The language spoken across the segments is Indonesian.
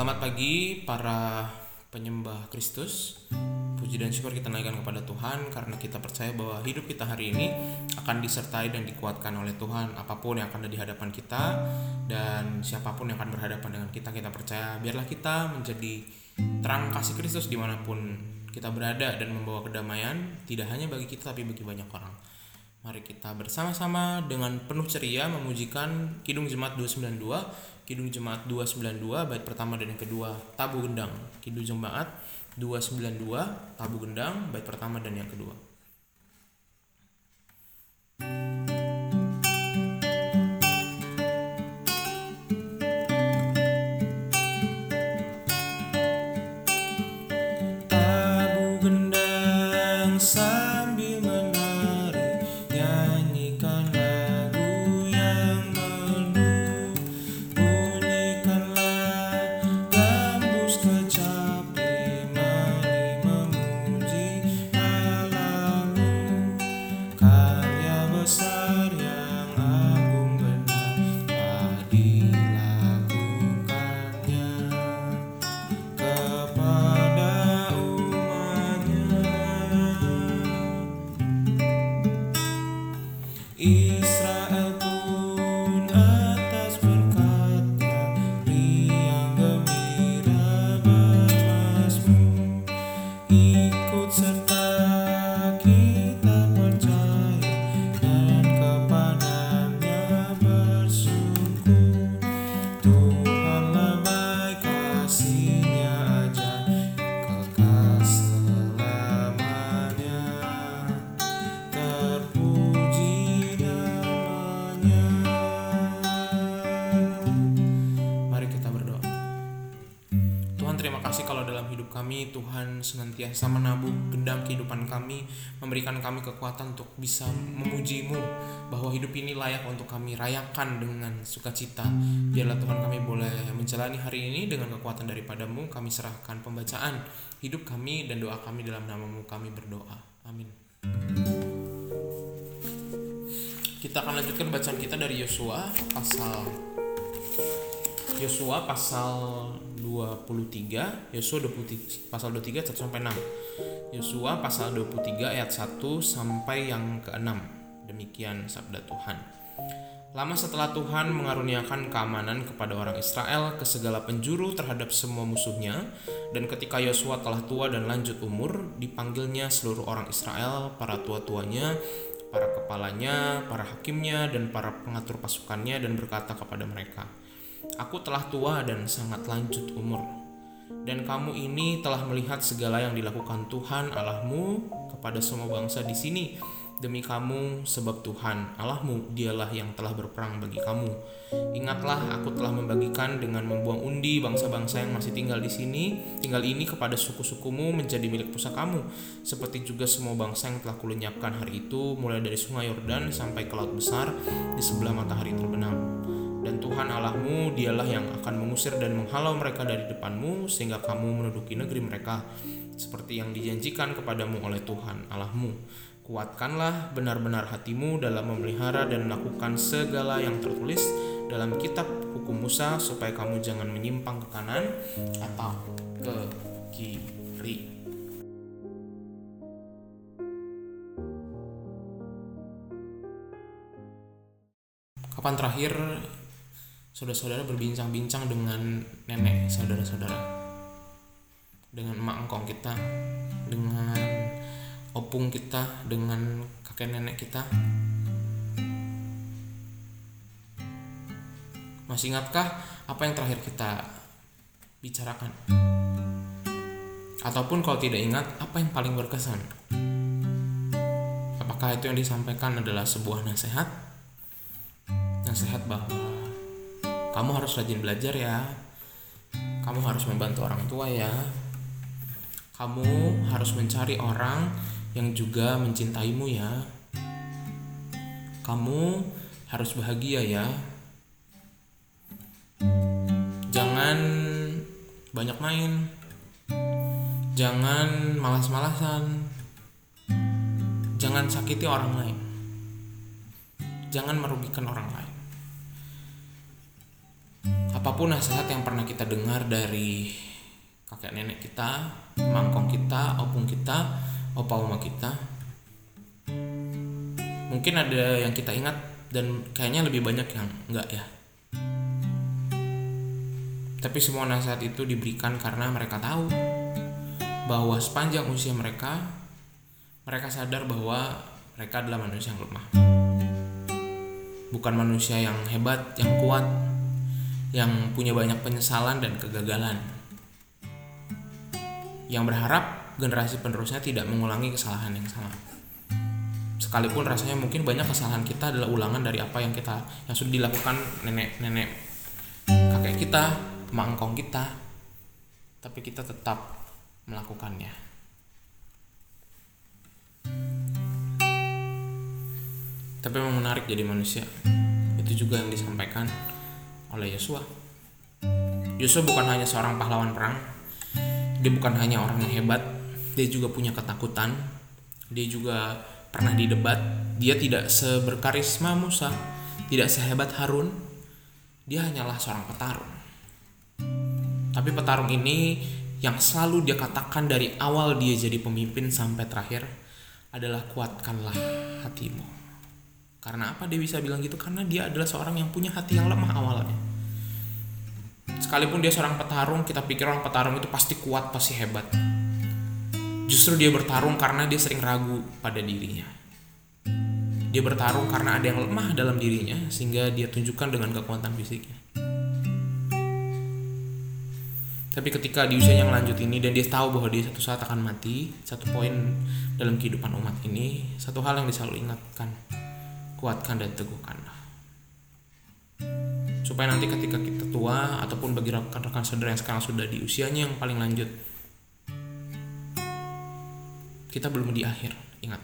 Selamat pagi para penyembah Kristus. Puji dan syukur kita naikkan kepada Tuhan karena kita percaya bahwa hidup kita hari ini akan disertai dan dikuatkan oleh Tuhan apa pun yang akan ada di hadapan kita dan siapa pun yang akan berhadapan dengan kita kita percaya biarlah kita menjadi terang kasih Kristus di mana pun kita berada dan membawa kedamaian tidak hanya bagi kita tapi bagi banyak orang. Mari kita bersama-sama dengan penuh ceria memujikan Kidung Jemaat 292, Kidung Jemaat 292 bait pertama dan yang kedua Tabu Gendang. Kidung Jemaat 292 Tabu Gendang bait pertama dan yang kedua. Tabu gendang Israel kasih kalau dalam hidup kami Tuhan senantiasa menabung gendang kehidupan kami Memberikan kami kekuatan untuk bisa memujimu Bahwa hidup ini layak untuk kami rayakan dengan sukacita. Biarlah Tuhan kami boleh menjalani hari ini dengan kekuatan daripadamu. Kami serahkan pembacaan hidup kami dan doa kami dalam namamu. Kami berdoa. Amin. Kita akan lanjutkan bacaan kita dari Yosua pasal Yosua pasal 23 Yosua 23 pasal 23 1 sampai 6 Yosua pasal 23 ayat 1 sampai yang ke-6 demikian sabda Tuhan. Lama setelah Tuhan mengaruniakan keamanan kepada orang Israel ke segala penjuru terhadap semua musuhnya dan ketika Yosua telah tua dan lanjut umur dipanggilnya seluruh orang Israel para tua-tuanya para kepalanya, para hakimnya, dan para pengatur pasukannya dan berkata kepada mereka, Aku telah tua dan sangat lanjut umur. Dan kamu ini telah melihat segala yang dilakukan Tuhan Allahmu kepada semua bangsa di sini demi kamu sebab Tuhan Allahmu dialah yang telah berperang bagi kamu. Ingatlah aku telah membagikan dengan membuang undi bangsa-bangsa yang masih tinggal di sini, tinggal ini kepada suku-sukumu menjadi milik pusakamu, seperti juga semua bangsa yang telah kulenyapkan hari itu mulai dari sungai Yordan sampai ke laut besar di sebelah matahari terbenam. Dan Tuhan Allahmu dialah yang akan mengusir dan menghalau mereka dari depanmu sehingga kamu menduduki negeri mereka seperti yang dijanjikan kepadamu oleh Tuhan Allahmu. Kuatkanlah benar-benar hatimu dalam memelihara dan melakukan segala yang tertulis dalam kitab hukum Musa supaya kamu jangan menyimpang ke kanan atau ke kiri. Kapan terakhir saudara-saudara berbincang-bincang dengan nenek saudara-saudara? Dengan emak engkong kita, dengan opung kita, dengan kakek nenek kita? Masih ingatkah apa yang terakhir kita bicarakan? Ataupun kalau tidak ingat, apa yang paling berkesan? Apakah itu yang disampaikan adalah sebuah nasihat? Nasihat bahwa kamu harus rajin belajar ya. Kamu harus membantu orang tua ya. Kamu harus mencari orang yang juga mencintaimu ya. Kamu harus bahagia ya. Jangan banyak main. Jangan malas-malasan. Jangan sakiti orang lain. Jangan merugikan orang lain. Apa pun nasihat yang pernah kita dengar dari kakek nenek kita, mangkong kita, opung kita, opa oma kita, mungkin ada yang kita ingat dan kayaknya lebih banyak yang enggak ya. Tapi semua nasihat itu diberikan karena mereka tahu bahwa sepanjang usia mereka, mereka sadar bahwa mereka adalah manusia yang lemah. Bukan manusia yang hebat, yang kuat, yang punya banyak penyesalan dan kegagalan. Yang berharap generasi penerusnya tidak mengulangi kesalahan yang sama. Sekalipun rasanya mungkin banyak kesalahan kita adalah ulangan dari apa yang kita yang sudah dilakukan nenek-nenek kakek kita, mangkong kita, tapi kita tetap melakukannya. Tapi memang menarik jadi manusia. Itu juga yang disampaikan oleh Yosua. Yosua bukan hanya seorang pahlawan perang. Dia bukan hanya orang yang hebat, dia juga punya ketakutan. Dia juga pernah didebat. Dia tidak seberkarisma Musa, tidak sehebat Harun. Dia hanyalah seorang petarung. Tapi petarung ini yang selalu dia katakan dari awal dia jadi pemimpin sampai terakhir adalah kuatkanlah hatimu. Karena apa dia bisa bilang gitu? Karena dia adalah seorang yang punya hati yang lemah awalnya. Sekalipun dia seorang petarung, kita pikir orang petarung itu pasti kuat, pasti hebat. Justru dia bertarung karena dia sering ragu pada dirinya. Dia bertarung karena ada yang lemah dalam dirinya, sehingga dia tunjukkan dengan kekuatan fisiknya. Tapi ketika di usia yang lanjut ini dan dia tahu bahwa dia satu saat akan mati, satu poin dalam kehidupan umat ini, satu hal yang dia selalu ingatkan, kuatkan dan teguhkanlah. Supaya nanti ketika kita tua ataupun bagi rekan-rekan saudara yang sekarang sudah di usianya yang paling lanjut, kita belum di akhir, ingat.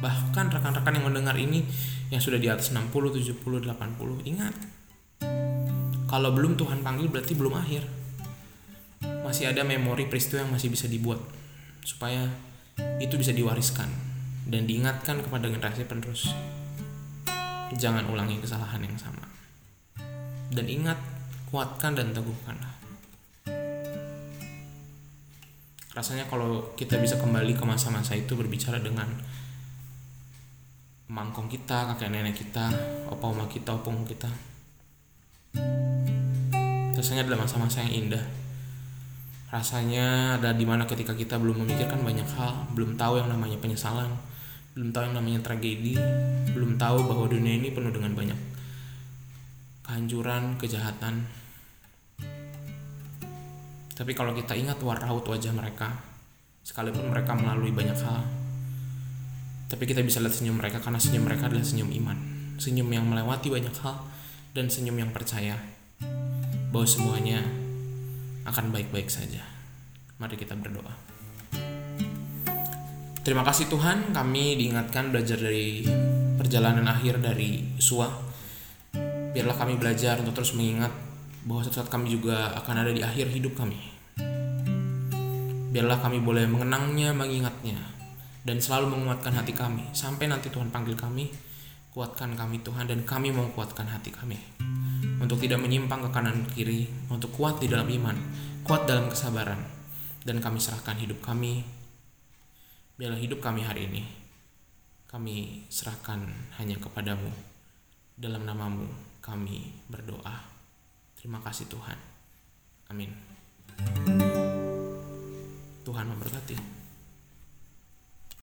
Bahkan rekan-rekan yang mendengar ini yang sudah di atas 60, 70, 80, ingat. Kalau belum Tuhan panggil berarti belum akhir. Masih ada memori peristiwa yang masih bisa dibuat supaya itu bisa diwariskan dan diingatkan kepada generasi penerus jangan ulangi kesalahan yang sama. Dan ingat, kuatkan dan teguhkanlah. Rasanya kalau kita bisa kembali ke masa-masa itu berbicara dengan mangkong kita, kakek nenek kita, opa oma kita, opung kita. Rasanya adalah masa-masa yang indah. Rasanya ada di mana ketika kita belum memikirkan banyak hal, belum tahu yang namanya penyesalan, belum tahu yang namanya tragedi, belum tahu bahwa dunia ini penuh dengan banyak kehancuran, kejahatan. Tapi kalau kita ingat raut wajah mereka, sekalipun mereka melalui banyak hal, tapi kita bisa lihat senyum mereka karena senyum mereka adalah senyum iman, senyum yang melewati banyak hal, dan senyum yang percaya bahwa semuanya akan baik-baik saja. Mari kita berdoa. Terima kasih Tuhan, kami diingatkan belajar dari perjalanan akhir dari Yosua. Biarlah kami belajar untuk terus mengingat bahwa suatu saat kami juga akan ada di akhir hidup kami. Biarlah kami boleh mengenangnya, mengingatnya, dan selalu menguatkan hati kami. Sampai nanti Tuhan panggil kami, kuatkan kami Tuhan, dan kami mau kuatkan hati kami. Untuk tidak menyimpang ke kanan kiri, untuk kuat di dalam iman, kuat dalam kesabaran, dan kami serahkan hidup kami Biarlah hidup kami hari ini kami serahkan hanya kepadamu. Dalam namamu kami berdoa. Terima kasih Tuhan. Amin. Tuhan memberkati.